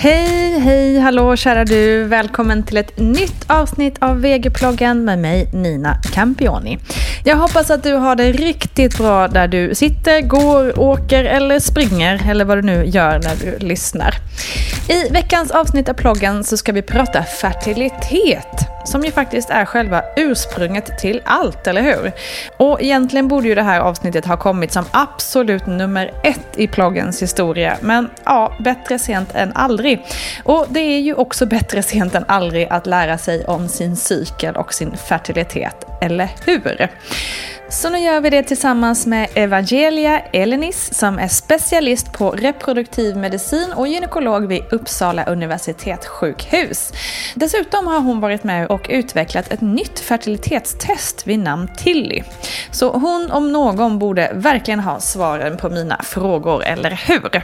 Hej, hej, hallå kära du. Välkommen till ett nytt avsnitt av VG-ploggen med mig Nina Campioni. Jag hoppas att du har det riktigt bra där du sitter, går, åker eller springer eller vad du nu gör när du lyssnar. I veckans avsnitt av ploggen så ska vi prata fertilitet som ju faktiskt är själva ursprunget till allt, eller hur? Och egentligen borde ju det här avsnittet ha kommit som absolut nummer ett i ploggens historia, men ja, bättre sent än aldrig. Och det är ju också bättre sent än aldrig att lära sig om sin cykel och sin fertilitet, eller hur? Så nu gör vi det tillsammans med Evangelia Elenis som är specialist på reproduktiv medicin och gynekolog vid Uppsala universitetssjukhus. Dessutom har hon varit med och utvecklat ett nytt fertilitetstest vid namn Tilly. Så hon om någon borde verkligen ha svaren på mina frågor, eller hur?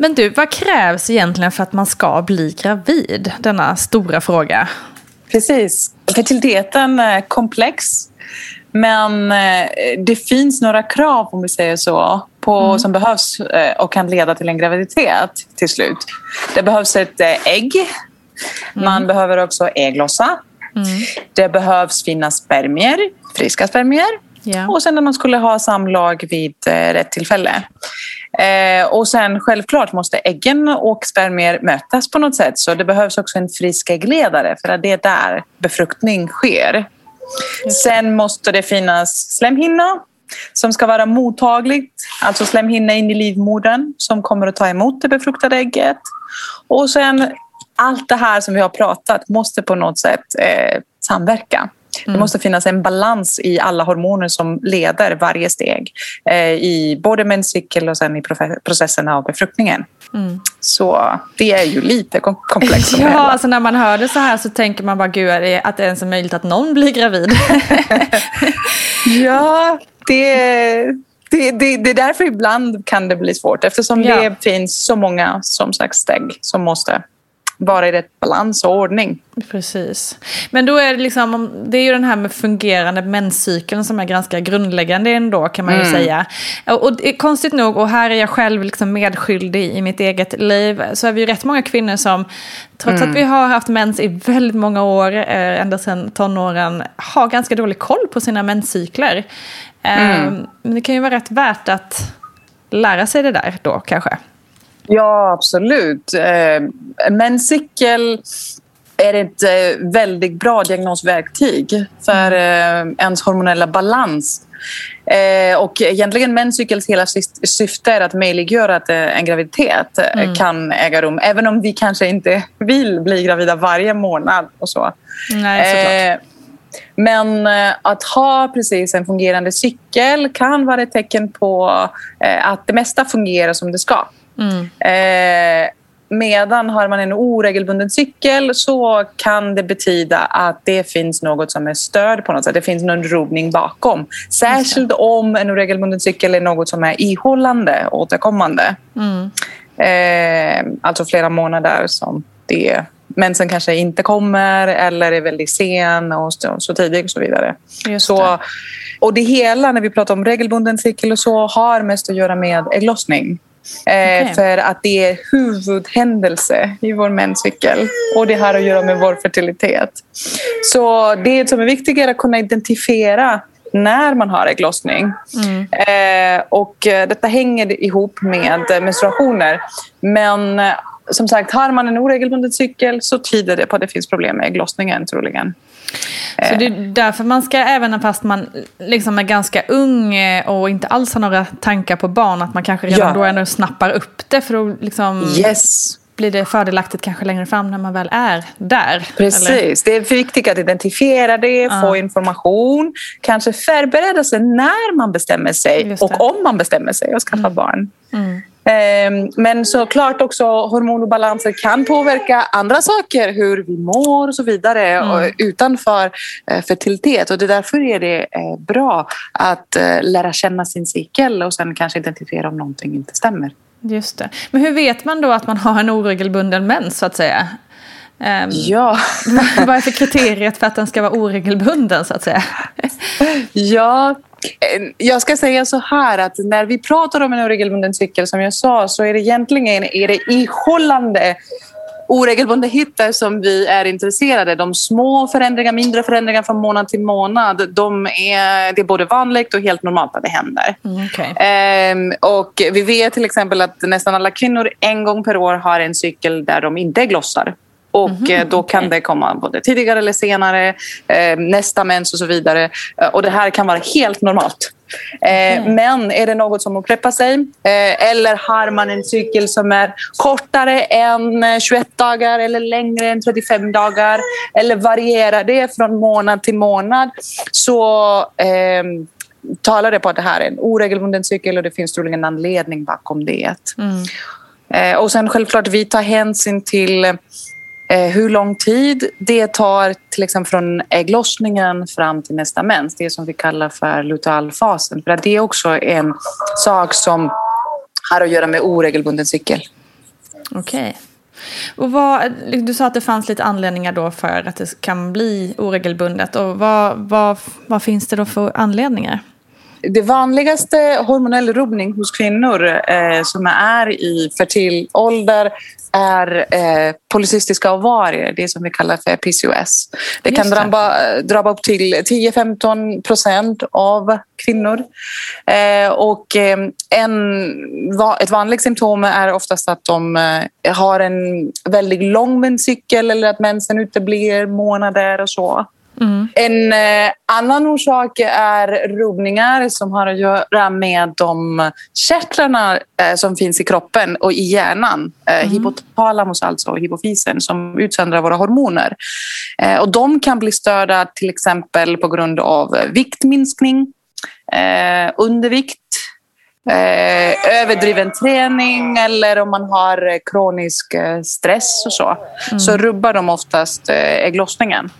Men du, vad krävs egentligen för att man ska bli gravid? Denna stora fråga. Precis. Fertiliteten är komplex. Men eh, det finns några krav, om vi säger så, på, mm. som behövs eh, och kan leda till en graviditet till slut. Det behövs ett eh, ägg. Mm. Man behöver också ägglossa. Mm. Det behövs finnas spermier, friska spermier. Yeah. Och sen när man skulle ha samlag vid rätt tillfälle. Eh, och sen självklart måste äggen och spermier mötas på något sätt. Så det behövs också en frisk äggledare för att det är där befruktning sker. Sen måste det finnas slemhinna som ska vara mottagligt, alltså slemhinna in i livmodern som kommer att ta emot det befruktade ägget. Och sen allt det här som vi har pratat måste på något sätt eh, samverka. Mm. Det måste finnas en balans i alla hormoner som leder varje steg eh, i både menscykel och sen i processerna av befruktningen. Mm. Så det är ju lite komplext. ja, alltså när man hör det så här så tänker man bara gud, att det ens är möjligt att någon blir gravid. ja, det, det, det, det är därför ibland kan det bli svårt eftersom ja. det finns så många som sagt steg som måste vara i rätt balans och ordning. Precis. Men då är det liksom, det är ju den här med fungerande menscykeln som är ganska grundläggande ändå kan man ju Mm. säga. Och, konstigt nog, och här är jag själv liksom medskyldig i mitt eget liv, så är vi ju rätt många kvinnor som, trots Mm. att vi har haft mens i väldigt många år, eh, ända sedan tonåren, har ganska dålig koll på sina menscykler. Eh, Mm. Men det kan ju vara rätt värt att lära sig det där då kanske. Ja, absolut. Eh, menscykel är ett eh, väldigt bra diagnosverktyg för eh, ens hormonella balans. Och egentligen menscykelns hela syf- syfte är att möjliggöra att en graviditet eh, kan äga rum. Även om vi kanske inte vill bli gravida varje månad och så. Nej, såklart. Men att ha precis en fungerande cykel kan vara ett tecken på att det mesta fungerar som det ska. Eh, medan har man en oregelbunden cykel så kan det betyda att det finns något som är störd på något sätt. Det finns någon rubbning bakom. Särskilt om en oregelbunden cykel är något som är ihållande, återkommande. Eh, alltså flera månader som det mensen kanske inte kommer eller är väldigt sen och så, tidig och så vidare. Just så, det. och det hela när vi pratar om regelbunden cykel och så har mest att göra med ägglossning. Eh, Okej. För att det är huvudhändelse i vår menscykel och det har att göra med vår fertilitet. Så det som är viktigt är att kunna identifiera när man har ägglossning. Eh, och eh, detta hänger ihop med menstruationer. Men eh, som sagt, har man en oregelbunden cykel så tyder det på att det finns problem med ägglossningen troligen. Så det är därför man ska, även fast man liksom är ganska ung eh, och inte alls har några tankar på barn, att man kanske redan Ja. då ändå snappar upp det. För då liksom Yes, blir det fördelaktigt kanske längre fram när man väl är där. eller? Precis. Det är viktigt att identifiera det, få information, kanske förbereda sig när man bestämmer sig. Mm. och om man bestämmer sig att skaffa barn. Ehm, Men såklart också hormonobalanser kan påverka andra saker, hur vi mår och så vidare Mm. och utanför eh, fertilitet. Och det därför är det eh, bra att eh, lära känna sin cykel och sen kanske identifiera om någonting inte stämmer. Just det. Men hur vet man då att man har en oregelbunden mens så att säga? Ehm, Ja. vad- är för kriteriet för att den ska vara oregelbunden så att säga? Ja, eh, jag ska säga så här att när vi pratar om en oregelbunden cykel som jag sa så är det egentligen är det ihållande oregelbundenheter som vi är intresserade. De små förändringar, mindre förändringar från månad till månad, de är, det är både vanligt och helt normalt att det händer. Mm, okej. Ehm, och vi vet till exempel att nästan alla kvinnor en gång per år har en cykel där de inte glossar. Och eh, då kan det komma både tidigare eller senare, eh, nästa mens och så vidare. Eh, och det här kan vara helt normalt. Eh, Men är det något som upprepar sig eller har man en cykel som är kortare än eh, 21 dagar eller längre än 35 dagar eller varierar det från månad till månad så eh, talar det på att det här är en oregelbunden cykel och det finns troligen en anledning bakom det. Eh, och sen självklart vi tar hänsyn till Eh, hur lång tid det tar till exempel från ägglossningen fram till nästa mens. Det som vi kallar för lutealfasen. För att det är också en sak som har att göra med oregelbunden cykel. Okej. Och vad, du sa att det fanns lite anledningar då för att det kan bli oregelbundet. Och vad, vad, vad finns det då för anledningar? Det vanligaste hormonell rubbning hos kvinnor eh, som är i fertil ålder är eh, polycystiska ovarier, det som vi kallar för PCOS. Det kan Just drabba, drabba upp till 10-15 procent av kvinnor. Eh, och eh, en, va, ett vanligt symptom är oftast att de eh, har en väldigt lång menscykel eller att mensen uteblir månader och så. En eh, annan orsak är rubbningar som har att göra med de kärtlarna eh, som finns i kroppen och i hjärnan. Eh, Hypotalamus alltså, och hypofysen, som utsöndrar våra hormoner. Eh, och de kan bli störda till exempel på grund av viktminskning, eh, undervikt, eh, överdriven träning eller om man har eh, kronisk eh, stress och så, så rubbar de oftast eh, ägglossningen.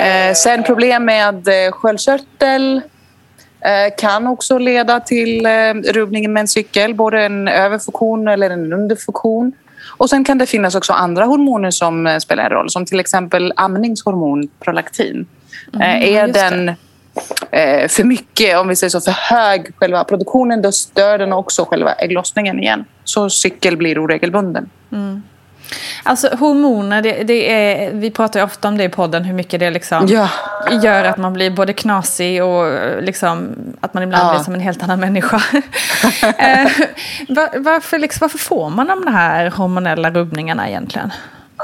Eh, sen problem med sköldkörtel kan också leda till rubbning med en cykel, både en överfunktion eller en underfunktion. Och sen kan det finnas också andra hormoner som spelar en roll, som till exempel amningshormon prolaktin. Mm, är den eh, för mycket, om vi säger så, för hög själva produktionen, då stör den också själva ägglossningen igen. Så cykel blir oregelbunden. Alltså hormoner, det, det är, vi pratar ju ofta om det i podden, hur mycket det liksom Ja. gör att man blir både knasig och liksom, att man ibland Ja. blir som en helt annan människa. eh, var, varför, liksom, varför får man de här hormonella rubbningarna egentligen?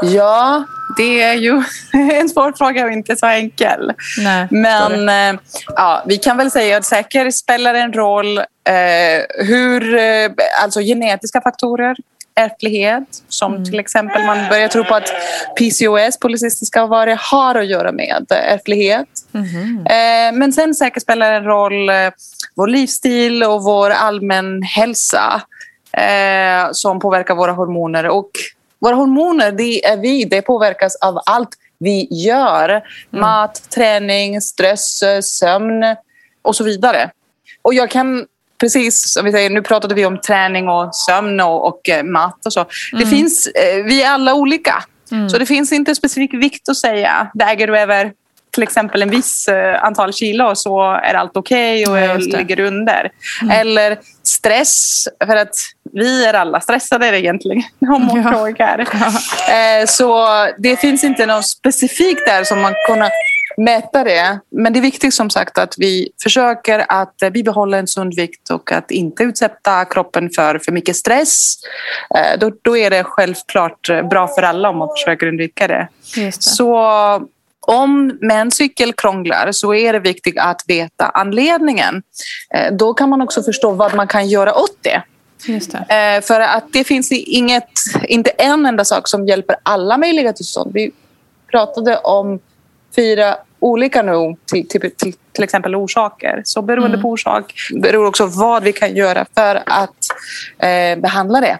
Ja, det är ju en svår fråga och inte så enkel. Nej, Men eh, ja, vi kan väl säga att säkert spelar en roll eh, hur, eh, alltså genetiska faktorer, ärftlighet, som Mm. till exempel man börjar tro på att PCOS, polycystiska ovarie, har att göra med ärftlighet. Eh, men sen säkert spelar en roll vår livsstil och vår allmän hälsa som påverkar våra hormoner. Och våra hormoner, det är vi. Det påverkas av allt vi gör. Mat, träning, stress, sömn och så vidare. Och jag kan precis som vi säger, nu pratade vi om träning och sömn och, och eh, mat och så. Det finns, eh, vi är alla olika. Så det finns inte specifik vikt att säga. Väger du över till exempel en viss eh, antal kilo så är allt okej och Ja, ligger under. Eller stress, för att vi är alla stressade egentligen om man Ja. frågar. Eh, Så det finns inte något specifikt där som man kan mäta det. Men det är viktigt som sagt att vi försöker att eh, bibehålla en sund vikt och att inte utsätta kroppen för för mycket stress. Eh, Då, då är det självklart eh, bra för alla om man försöker undvika det. Det. Så om menscykel krånglar så är det viktigt att veta anledningen. Eh, Då kan man också förstå vad man kan göra åt det. Det. Eh, För att det finns inget, inte en enda sak som hjälper alla möjliga tillstånd. Vi pratade om fyra olika nu, till, till, till, till exempel orsaker. Så beroende på orsak beror också vad vi kan göra för att eh, behandla det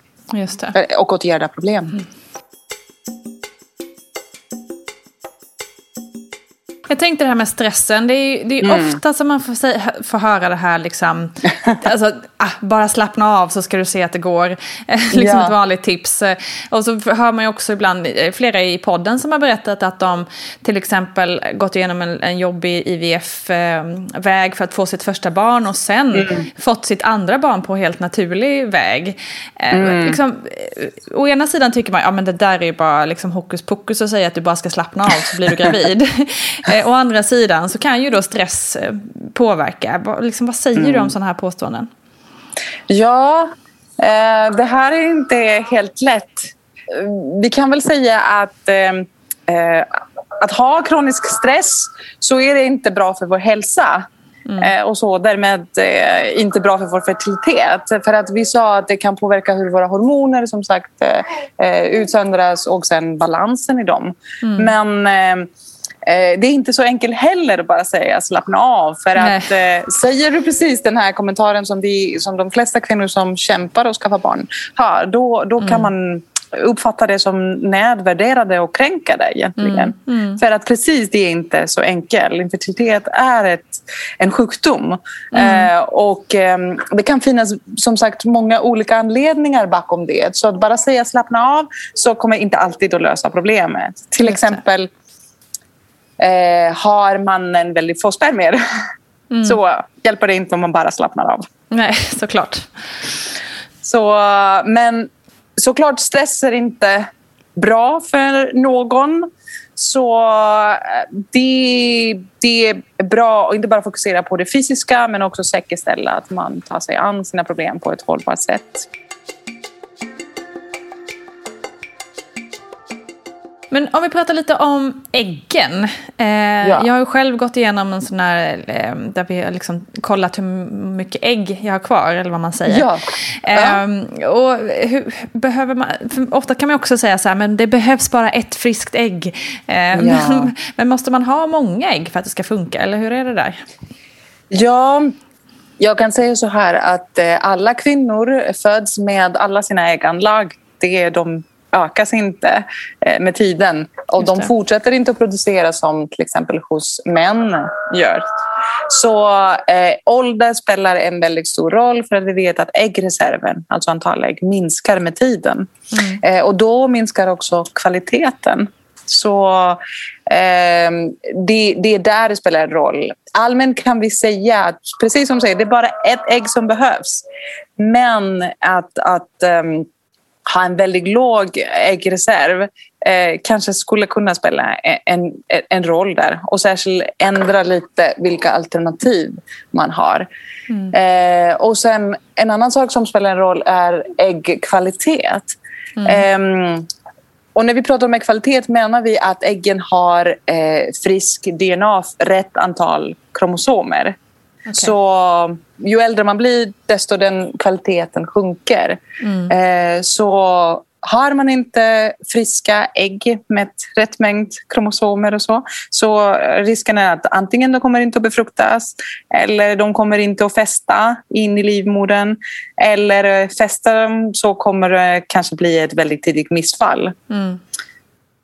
det. eh, och åtgärda problem. Jag tänkte det här med stressen. Det är, det är Mm. ofta som man får, säga, får höra det här liksom, alltså, ah, bara slappna av så ska du se att det går. liksom Ja. ett vanligt tips. Eh, Och så hör man ju också ibland, eh, flera i podden som har berättat att de till exempel gått igenom en, en jobbig IVF-väg för att få sitt första barn och sen Mm. fått sitt andra barn på helt naturlig väg. Eh, Mm. Liksom, eh, å ena sidan tycker man ja men det där är ju bara liksom hokus pokus att säga att du bara ska slappna av så blir du gravid. Eh, Å andra sidan så kan ju då stress eh, påverka. Vad- Liksom, vad säger Mm. du om sådana här påståenden? Ja, eh, det här är inte helt lätt. Vi kan väl säga att eh, eh, att ha kronisk stress så är det inte bra för vår hälsa. Eh, och så därmed inte bra för vår fertilitet. För att vi sa att det kan påverka hur våra hormoner som sagt utsöndras och sen balansen i dem. Men eh, eh, det är inte så enkelt heller att bara säga slappna av. För Nej. att eh, säger du precis den här kommentaren som, vi, som de flesta kvinnor som kämpar och skaffar barn har, då, då kan man uppfatta det som nedvärderade och kränkande egentligen. För att precis det är inte så enkelt. Infertilitet är ett, en sjukdom. Eh, och eh, det kan finnas som sagt många olika anledningar bakom det. Så att bara säga slappna av så kommer inte alltid att lösa problemet. Till exempel eh, har mannen väldigt få spermier så hjälper det inte om man bara slappnar av. Nej, såklart. Så, men såklart stress är inte bra för någon. Så eh, det, det är bra att inte bara fokusera på det fysiska men också säkerställa att man tar sig an sina problem på ett hållbart sätt. Men om vi pratar lite om äggen. Eh, Ja. Jag har själv gått igenom en sån här, eh, där vi har liksom kollat hur mycket ägg jag har kvar, eller vad man säger. Ja. Ehm, och hur, behöver man, ofta kan man också säga så här, men det behövs bara ett friskt ägg. Ehm, Ja. men, men måste man ha många ägg för att det ska funka, eller hur är det där? Ja, jag kan säga så här att eh, alla kvinnor föds med alla sina ägganlag. Det, de ökas inte eh, med tiden och de fortsätter inte att producera som till exempel hos män gör. Så eh, ålder spelar en väldigt stor roll för att vi vet att äggreserven, alltså antal ägg, minskar med tiden. Mm. Eh, och då minskar också kvaliteten. Så eh, det, det är där det spelar en roll. Allmänt kan vi säga att, precis som du säger, det är bara ett ägg som behövs. Men att, att um, ha en väldigt låg äggreserv eh, kanske skulle kunna spela en, en roll där. Och särskilt ändra lite vilka alternativ man har. Mm. Eh, och sen en annan sak som spelar en roll är äggkvalitet. Eh, och när vi pratar om äggkvalitet menar vi att äggen har eh, frisk DNA, rätt antal kromosomer. Så ju äldre man blir, desto den kvaliteten sjunker. Eh, så har man inte friska ägg med rätt mängd kromosomer och så, så risken är att antingen de kommer inte att befruktas eller de kommer inte att fästa in i livmodern. Eller fästar de så kommer det kanske bli ett väldigt tidigt missfall. Mm.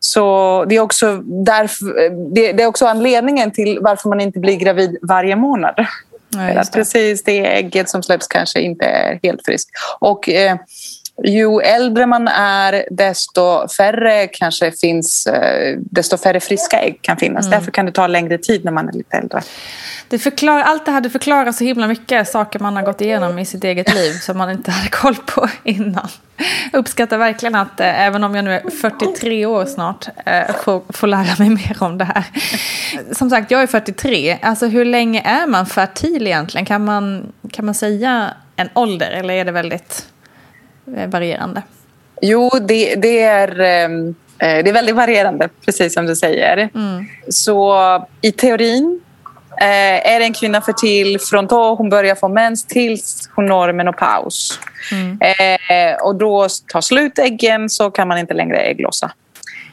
Så det är, också därför, det, det är också anledningen till varför man inte blir gravid varje månad. Ja, det. precis det ägget som släpps kanske inte är helt friskt. Och eh, ju äldre man är, desto färre kanske finns, eh, desto färre friska ägg kan finnas. Mm. Därför kan det ta längre tid när man är lite äldre. Det förklar, allt det här det förklarar så himla mycket saker man har gått igenom i sitt eget liv som man inte hade koll på innan. Jag uppskattar verkligen att eh, även om jag nu är 43 år snart eh, får, får lära mig mer om det här. Som sagt, jag är 43. Alltså hur länge är man fertil egentligen? Kan man, kan man säga en ålder eller är det väldigt varierande? Jo, det, det, är, ehm, eh, det är väldigt varierande, precis som du säger. Så i teorin eh, är en kvinna fertil från då hon börjar få mens tills hon når menopaus. Eh, och då tar slut äggen så kan man inte längre ägglossa.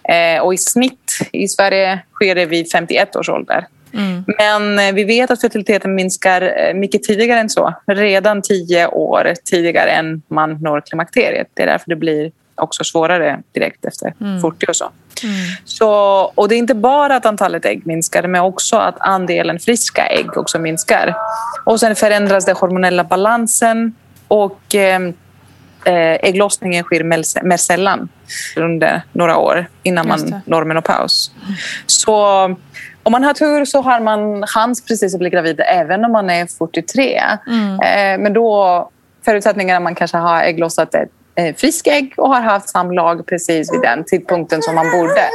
Eh, och i snitt i Sverige sker det vid 51 års ålder. Men eh, vi vet att fertiliteten minskar eh, mycket tidigare än så. Redan 10 år tidigare än man når klimakteriet. Det är därför det blir också svårare direkt efter 40 och så. så. Och det är inte bara att antalet ägg minskar men också att andelen friska ägg också minskar. Och sen förändras den hormonella balansen och eh, ägglossningen sker mer- sällan under några år innan man når menopaus. Så om man har tur så har man chans precis att bli gravid även om man är 43. Eh, men då att man kanske har ägglossat ett eh, frisk ägg och har haft samlag precis vid den tidpunkten som man borde.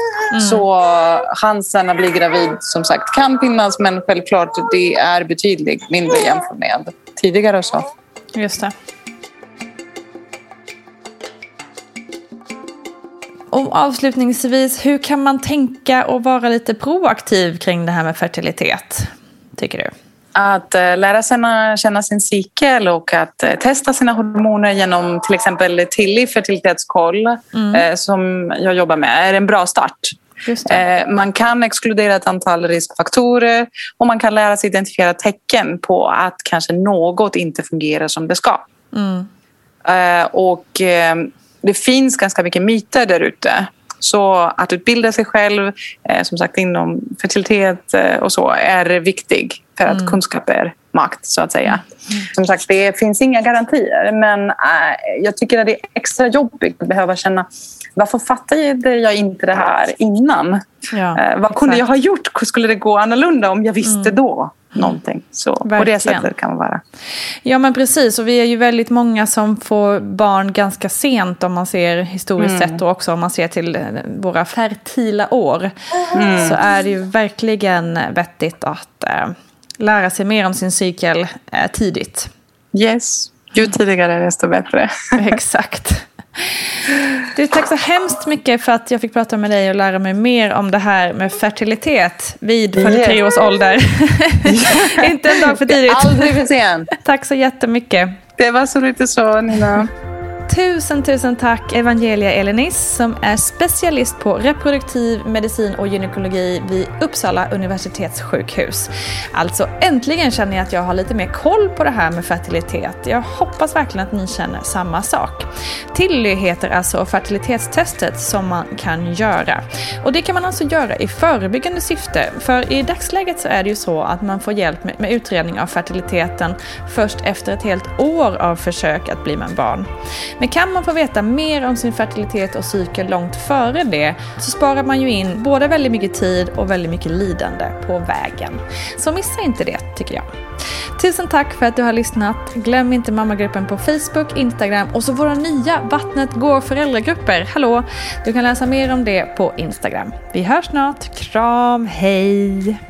Så chansen att bli gravid som sagt kan finnas men självklart det är betydligt mindre jämfört med tidigare. och Så. Just det. Och avslutningsvis, hur kan man tänka och vara lite proaktiv kring det här med fertilitet? Tycker du? Att eh, lära sig känna sin cykel och att eh, testa sina hormoner genom till exempel Tilly fertilitetskoll eh, som jag jobbar med är en bra start. Man kan exkludera ett antal riskfaktorer och man kan lära sig identifiera tecken på att kanske något inte fungerar som det ska. Eh, och det finns ganska mycket myter där ute. Så att utbilda sig själv, eh, som sagt inom fertilitet eh, och så, är viktig för att kunskap är makt, så att säga. Som sagt, det finns inga garantier, men eh, jag tycker att det är extra jobbigt att behöva känna varför fattade jag inte det här innan? Ja, vad kunde exakt. jag ha gjort? Skulle det gå annorlunda om jag visste då någonting? Så på det Verkligen. sättet kan man vara. Ja men precis, och vi är ju väldigt många som får barn ganska sent om man ser historiskt sett och också om man ser till eh, våra fertila år. Så är det ju verkligen vettigt att eh, lära sig mer om sin cykel eh, tidigt. Yes. Ju tidigare desto bättre. Exakt. Du, tack så hemskt mycket för att jag fick prata med dig och lära mig mer om det här med fertilitet vid 43 års ålder. Inte en dag för tidigt. Aldrig för sent. Tack så jättemycket. Det var så lite så, Nina. Tusen, tusen tack Evangelia Elenis som är specialist på reproduktiv medicin och gynekologi vid Uppsala universitetssjukhus. Alltså äntligen känner jag att jag har lite mer koll på det här med fertilitet. Jag hoppas verkligen att ni känner samma sak. Tilly heter alltså fertilitetstestet som man kan göra. Och det kan man alltså göra i förebyggande syfte. För i dagsläget så är det ju så att man får hjälp med, utredning av fertiliteten först efter ett helt år av försök att bli med barn. Men kan man få veta mer om sin fertilitet och cykel långt före det så sparar man ju in både väldigt mycket tid och väldigt mycket lidande på vägen. Så missa inte det tycker jag. Tusen tack för att du har lyssnat. Glöm inte mammagruppen på Facebook, Instagram och så våra nya Vattnet går föräldragrupper. Hallå! Du kan läsa mer om det på Instagram. Vi hörs snart. Kram, hej!